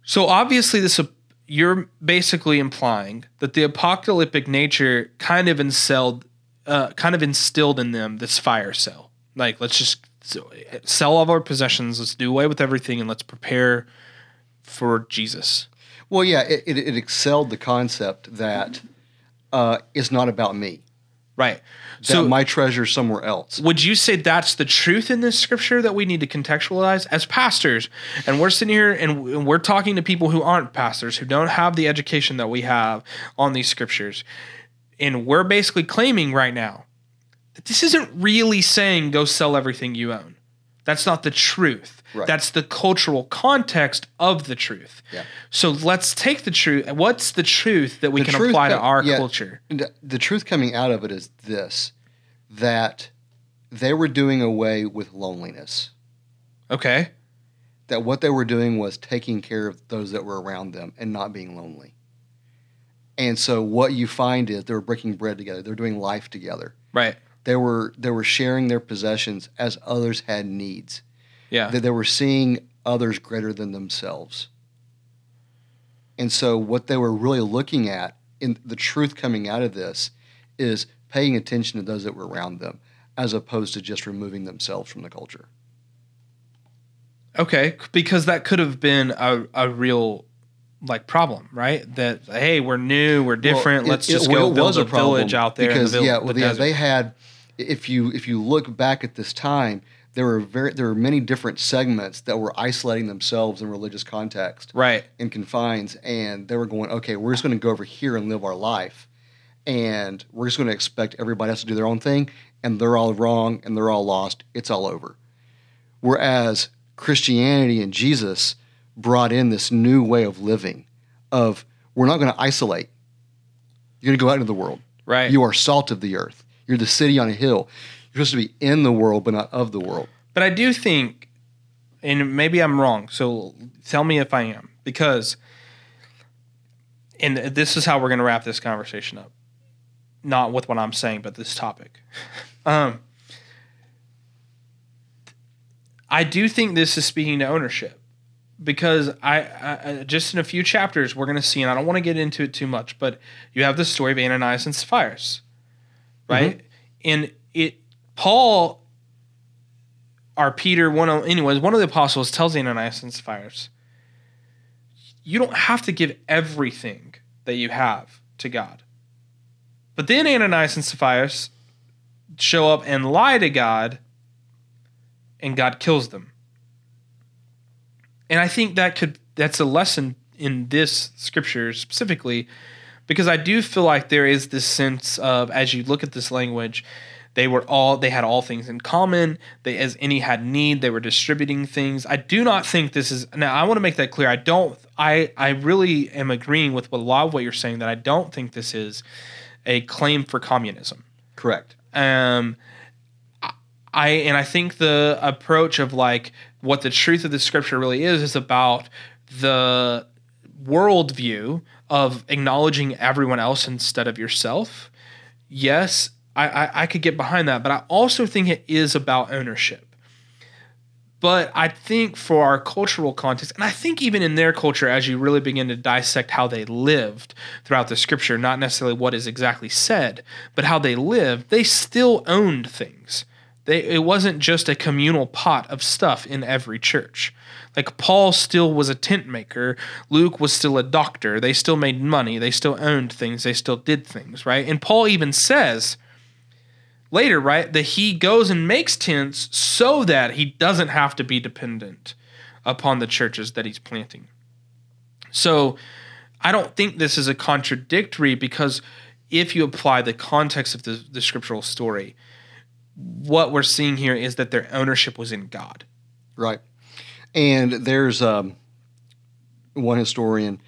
so obviously this you're basically implying that the apocalyptic nature kind of instilled, uh, kind of instilled in them this fire cell. Like, let's just sell all of our possessions, let's do away with everything, and let's prepare for Jesus.
Well, yeah, it, it, it excelled the concept that uh, it's not about me.
Right.
That
So
my treasure somewhere else.
would you say that's the truth in this scripture that we need to contextualize as pastors? And we're sitting here and and we're talking to people who aren't pastors, who don't have the education that we have on these scriptures. And we're basically claiming right now that this isn't really saying go sell everything you own. That's not the truth.
Right.
That's the cultural context of the truth.
Yeah.
So let's take the truth. What's the truth that we
The
can apply to our
yeah.
culture?
The, the truth coming out of it is this that they were doing away with loneliness.
Okay.
That what they were doing was taking care of those that were around them and not being lonely. And so what you find is they were breaking bread together. They're doing life together.
Right.
They were they were sharing their possessions as others had needs.
Yeah.
That they were seeing others greater than themselves. And so what they were really looking at in the truth coming out of this is paying attention to those that were around them as opposed to just removing themselves from the culture.
Okay, because that could have been a, a real like problem, right? That hey, we're new, we're different.
Well,
Let's just
it-
go
it
build a,
problem
village out there.
because
the,
yeah,
the
well, yeah,
desert.
they had. If you if you look back at this time, there were very there were many different segments that were isolating themselves in religious context.
right.
in confines and they were going okay we're just going to go over here and live our life and we're just going to expect everybody else to do their own thing and they're all wrong and they're all lost it's all over whereas christianity and jesus brought in this new way of living of we're not going to isolate you're going to go out into the world
Right.
you are salt of the earth you're the city on a hill you're supposed to be in the world but not of the world
But I do think, and maybe I'm wrong, so tell me if I am, because, and this is how we're going to wrap this conversation up. Not with what I'm saying, but this topic. Um, I do think this is speaking to ownership because I, I just in a few chapters we're going to see, and I don't want to get into it too much, but you have the story of Ananias and Sapphira, right? And it Paul or Peter, one of anyways, one of the apostles tells Ananias and Sapphira, you don't have to give everything that you have to God. But then Ananias and Sapphira show up and lie to God, and God kills them. And I think that could that's a lesson in this scripture specifically, because I do feel like there is this sense of as you look at this language, they were all they had all things in common. They as any had need, they were distributing things. I do not think this is now I want to make that clear. I don't I I really am agreeing with a lot of what you're saying that I don't think this is a claim for communism.
correct
Um, I and I think the approach of like what the truth of the scripture really is is about the worldview of acknowledging everyone else instead of yourself. Yes, I, I, I could get behind that, but I also think it is about ownership. But I think for our cultural context, and I think even in their culture, as you really begin to dissect how they lived throughout the scripture, not necessarily what is exactly said, but how they lived, they still owned things. They, it wasn't just a communal pot of stuff in every church. Like Paul still was a tent maker, Luke was still a doctor. They still made money, they still owned things, they still did things, right? And Paul even says later, right, that he goes and makes tents so that he doesn't have to be dependent upon the churches that he's planting. So I don't think this is a contradictory because if you apply the context of the, the scriptural story, what we're seeing here is that their ownership was in God.
Right. And there's um, one historian,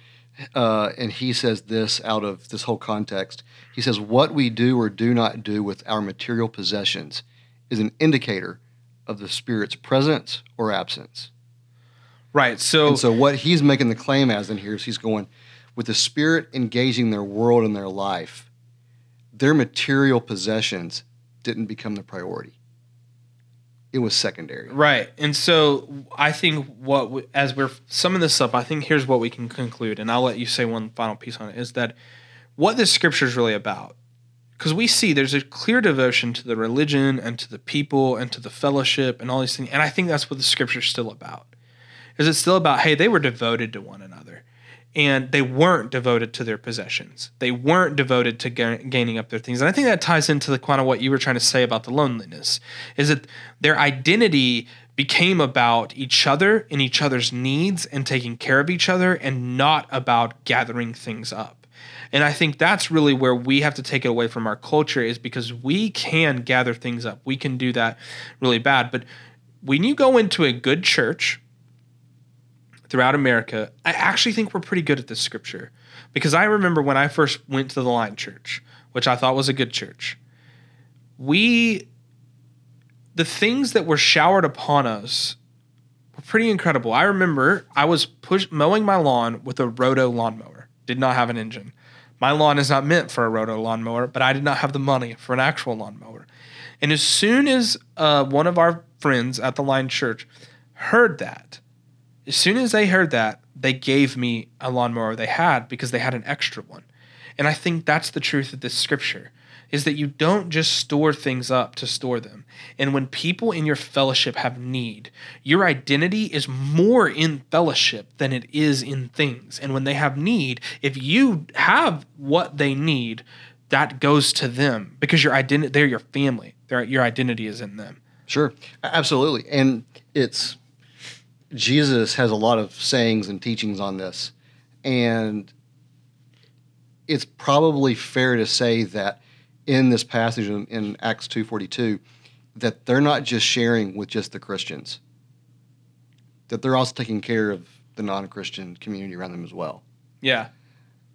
uh, and he says this out of this whole context. He says, What we do or do not do with our material possessions is an indicator of the Spirit's presence or absence.
Right. So,
And so, what he's making the claim as in here is he's going, with the Spirit engaging their world and their life, their material possessions didn't become the priority. It was secondary.
Right. And so I think what, we, as we're summing this up, I think here's what we can conclude, and I'll let you say one final piece on it is that what this scripture is really about, because we see there's a clear devotion to the religion and to the people and to the fellowship and all these things. And I think that's what the scripture is still about. Is it's still about, hey, they were devoted to one another. And they weren't devoted to their possessions. They weren't devoted to ga- gaining up their things. And I think that ties into the kind of what you were trying to say about the loneliness is that their identity became about each other and each other's needs and taking care of each other and not about gathering things up. And I think that's really where we have to take it away from our culture is because we can gather things up. We can do that really bad. But when you go into a good church, throughout America, I actually think we're pretty good at this scripture. Because I remember when I first went to the Line Church, which I thought was a good church, we, the things that were showered upon us were pretty incredible. I remember I was push, mowing my lawn with a roto lawnmower, did not have an engine. My lawn is not meant for a roto lawnmower, but I did not have the money for an actual lawnmower. And as soon as uh, one of our friends at the Line Church heard that, as soon as they heard that, they gave me a lawnmower they had because they had an extra one. And I think that's the truth of this scripture is that you don't just store things up to store them. And when people in your fellowship have need, your identity is more in fellowship than it is in things. And when they have need, if you have what they need, that goes to them because your identity they're your family. Their your identity is in them.
Sure. Absolutely. And it's Jesus has a lot of sayings and teachings on this, and it's probably fair to say that in this passage in, in Acts two forty two, that they're not just sharing with just the Christians, that they're also taking care of the non Christian community around them as well.
Yeah.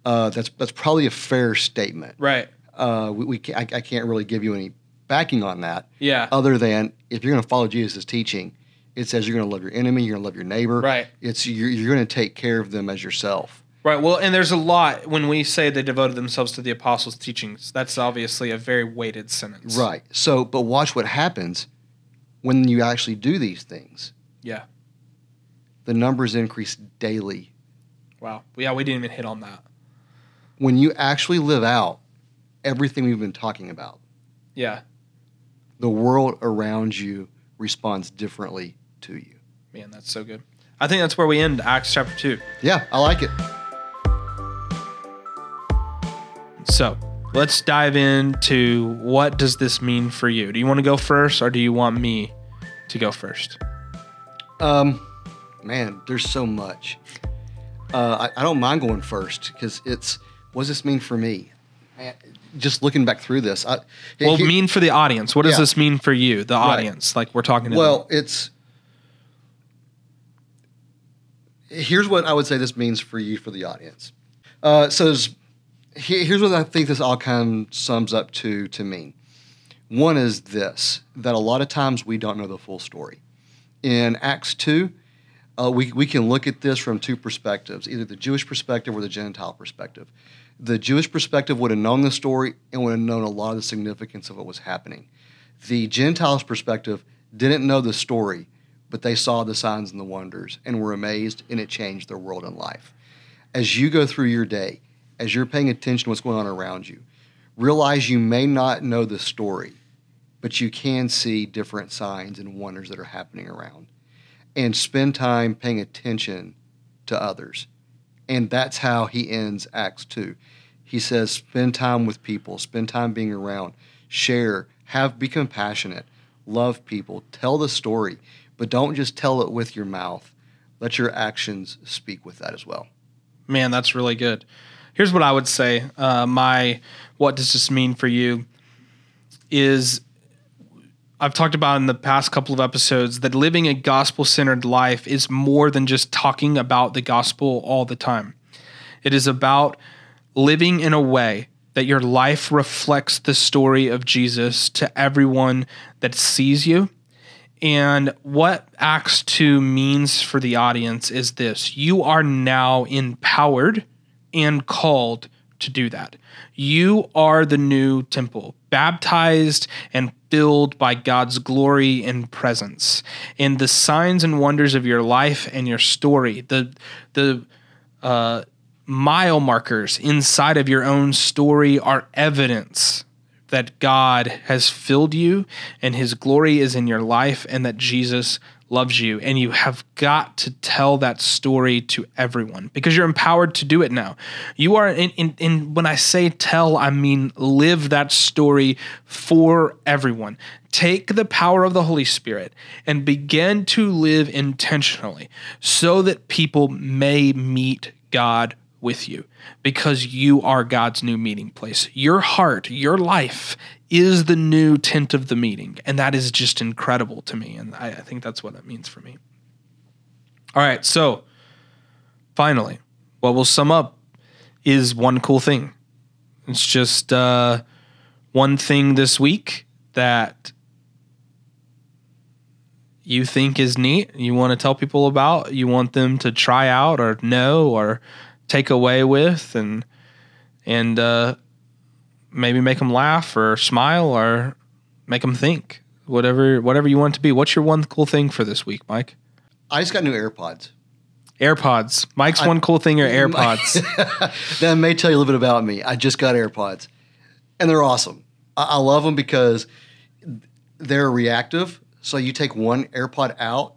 Uh, that's that's probably a fair statement.
Right.
Uh, we, we I, I can't really give you any backing on that.
Yeah.
Other than if you're going to follow Jesus' teaching, it says you're going to love your enemy, you're going to love your neighbor.
Right.
It's you're, you're going to take care of them as yourself.
Right. Well, and there's a lot when we say they devoted themselves to the apostles' teachings. That's obviously a very weighted sentence.
Right. So, but watch what happens when you actually do these things.
Yeah.
The numbers increase daily.
Wow. Yeah, we didn't even hit on that.
When you actually live out everything we've been talking about,
Yeah.
the world around you responds differently to you.
Man, that's so good. I think that's where we end Acts chapter 2.
Yeah, I like it.
So let's dive into what does this mean for you? Do you want to go first or do you want me to go first?
Um, man, there's so much. Uh, I, I don't mind going first because it's what does this mean for me? Man, just looking back through this, I,
Well,
here-
mean for the audience. What does
Yeah.
this mean for you, the audience? Like we're talking to
well, it's here's what I would say this means for you for the audience. Uh, so here's what I think this all kind of sums up to to mean. One is this that a lot of times we don't know the full story. In Acts two, uh, we we can look at this from two perspectives, either the Jewish perspective or the Gentile perspective. The Jewish perspective would have known the story and would have known a lot of the significance of what was happening. The Gentiles' perspective didn't know the story, but they saw the signs and the wonders and were amazed, and it changed their world and life. As you go through your day, as you're paying attention to what's going on around you, realize you may not know the story, but you can see different signs and wonders that are happening around. And spend time paying attention to others. And that's how he ends Acts 2. He says, spend time with people, spend time being around, share, have be compassionate, love people, tell the story, but don't just tell it with your mouth. Let your actions speak with that as well.
Man, that's really good. Here's what I would say. Uh, my what does this mean for you is I've talked about in the past couple of episodes that living a gospel centered life is more than just talking about the gospel all the time. It is about living in a way that your life reflects the story of Jesus to everyone that sees you. And what Acts 2 means for the audience is this you are now empowered and called to do that. You are the new temple, baptized and filled by God's glory and presence. And the signs and wonders of your life and your story, the, the, uh, mile markers inside of your own story are evidence that God has filled you and his glory is in your life and that Jesus loves you. And you have got to tell that story to everyone because you're empowered to do it now. You are in, in, in when i say tell i mean live that story for everyone. Take the power of the holy spirit and begin to live intentionally so that people may meet god with you because you are God's new meeting place. Your heart, your life is the new tent of the meeting. And that is just incredible to me. And I, I think that's what it means for me. All right. So finally, what we'll sum up is one cool thing. It's just uh, one thing this week that you think is neat, you want to tell people about, you want them to try out or know or take away with and and uh, maybe make them laugh or smile or make them think whatever whatever you want it to be what's your one cool thing for this week mike
I just got new AirPods.
airpods mike's
I-
one cool thing are airpods
that may tell you a little bit about me. I just got AirPods, and they're awesome. I, I love them because they're reactive. So you take one AirPod out,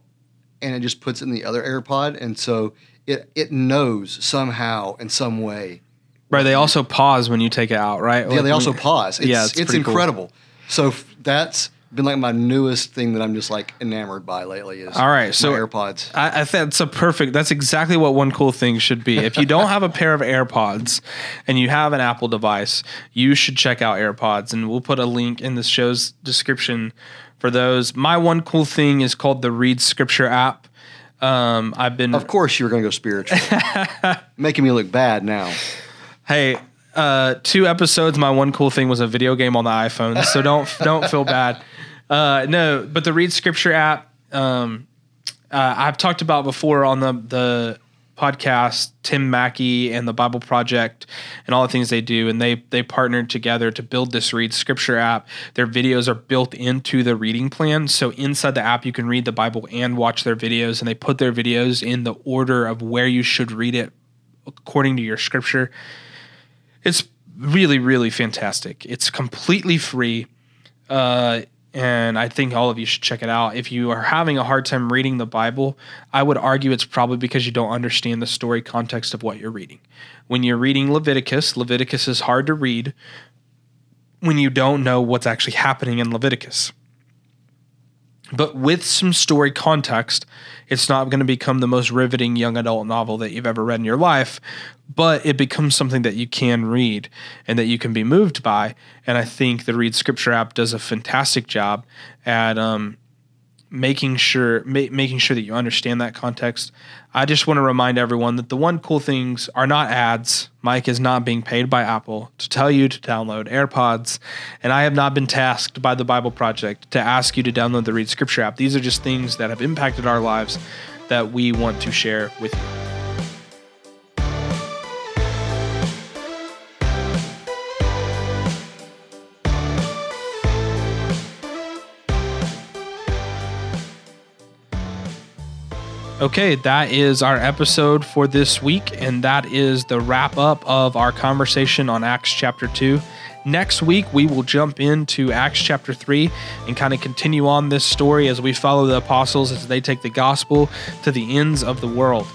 and it just puts it in the other AirPod, and so it it knows somehow in some way.
right they also pause when you take it out right
Yeah, they also pause. It's,
Yeah, it's
it's,
pretty cool.
incredible. So that's been like my newest thing that I'm just like enamored by lately. Is
All right, so-
AirPods.
I, I think that's a perfect. That's exactly what one cool thing should be. If you don't have a pair of AirPods and you have an Apple device, you should check out AirPods, and we'll put a link in the show's description for those. My one cool thing is called the Read Scripture app. Um, I've been
Of course, you were going to go spiritual, making me look bad now.
Hey, uh, two episodes. My one cool thing was a video game on the iPhone, so don't don't feel bad. Uh, no, but the Read Scripture app, um, uh, I've talked about before on the the podcast. Tim Mackie and the Bible Project and all the things they do, and they they partnered together to build this Read Scripture app. Their videos are built into the reading plan, so inside the app you can read the Bible and watch their videos, and they put their videos in the order of where you should read it according to your scripture. It's really, really fantastic. It's completely free. Uh, and I think all of you should check it out. If you are having a hard time reading the Bible, I would argue it's probably because you don't understand the story context of what you're reading. When you're reading Leviticus, Leviticus is hard to read when you don't know what's actually happening in Leviticus. But with some story context, it's not going to become the most riveting young adult novel that you've ever read in your life, but it becomes something that you can read and that you can be moved by. And I think the Read Scripture app does a fantastic job at um, making sure ma- making sure that you understand that context. I just want to remind everyone that the one cool things are not ads. Mike is not being paid by Apple to tell you to download AirPods, and I have not been tasked by the Bible Project to ask you to download the Read Scripture app. These are just things that have impacted our lives that we want to share with you. Okay, that is our episode for this week, and that is the wrap up of our conversation on Acts chapter 2. Next week, we will jump into Acts chapter 3 and kind of continue on this story as we follow the apostles as they take the gospel to the ends of the world.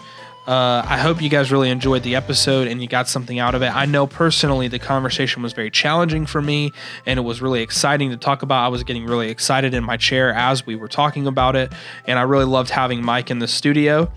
Uh, I hope you guys really enjoyed the episode and you got something out of it. I know personally the conversation was very challenging for me and it was really exciting to talk about. I was getting really excited in my chair as we were talking about it, and I really loved having Mike in the studio.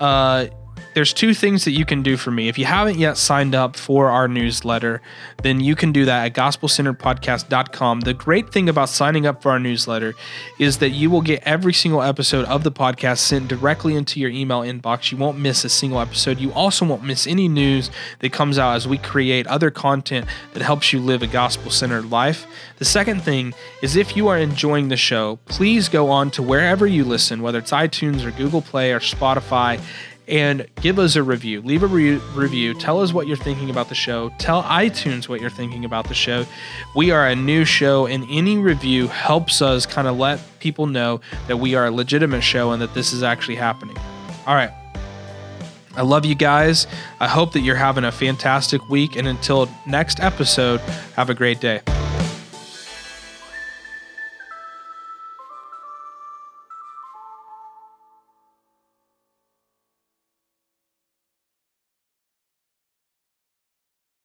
Uh, there's two things that you can do for me. If you haven't yet signed up for our newsletter, then you can do that at gospelcenteredpodcast.com. The great thing about signing up for our newsletter is that you will get every single episode of the podcast sent directly into your email inbox. You won't miss a single episode. You also won't miss any news that comes out as we create other content that helps you live a gospel centered life. The second thing is if you are enjoying the show, please go on to wherever you listen, whether it's iTunes or Google Play or Spotify and give us a review. Leave a re- review. Tell us what you're thinking about the show. Tell iTunes what you're thinking about the show. We are a new show, and any review helps us kind of let people know that we are a legitimate show and that this is actually happening. All right. I love you guys. I hope that you're having a fantastic week. And until next episode, have a great day.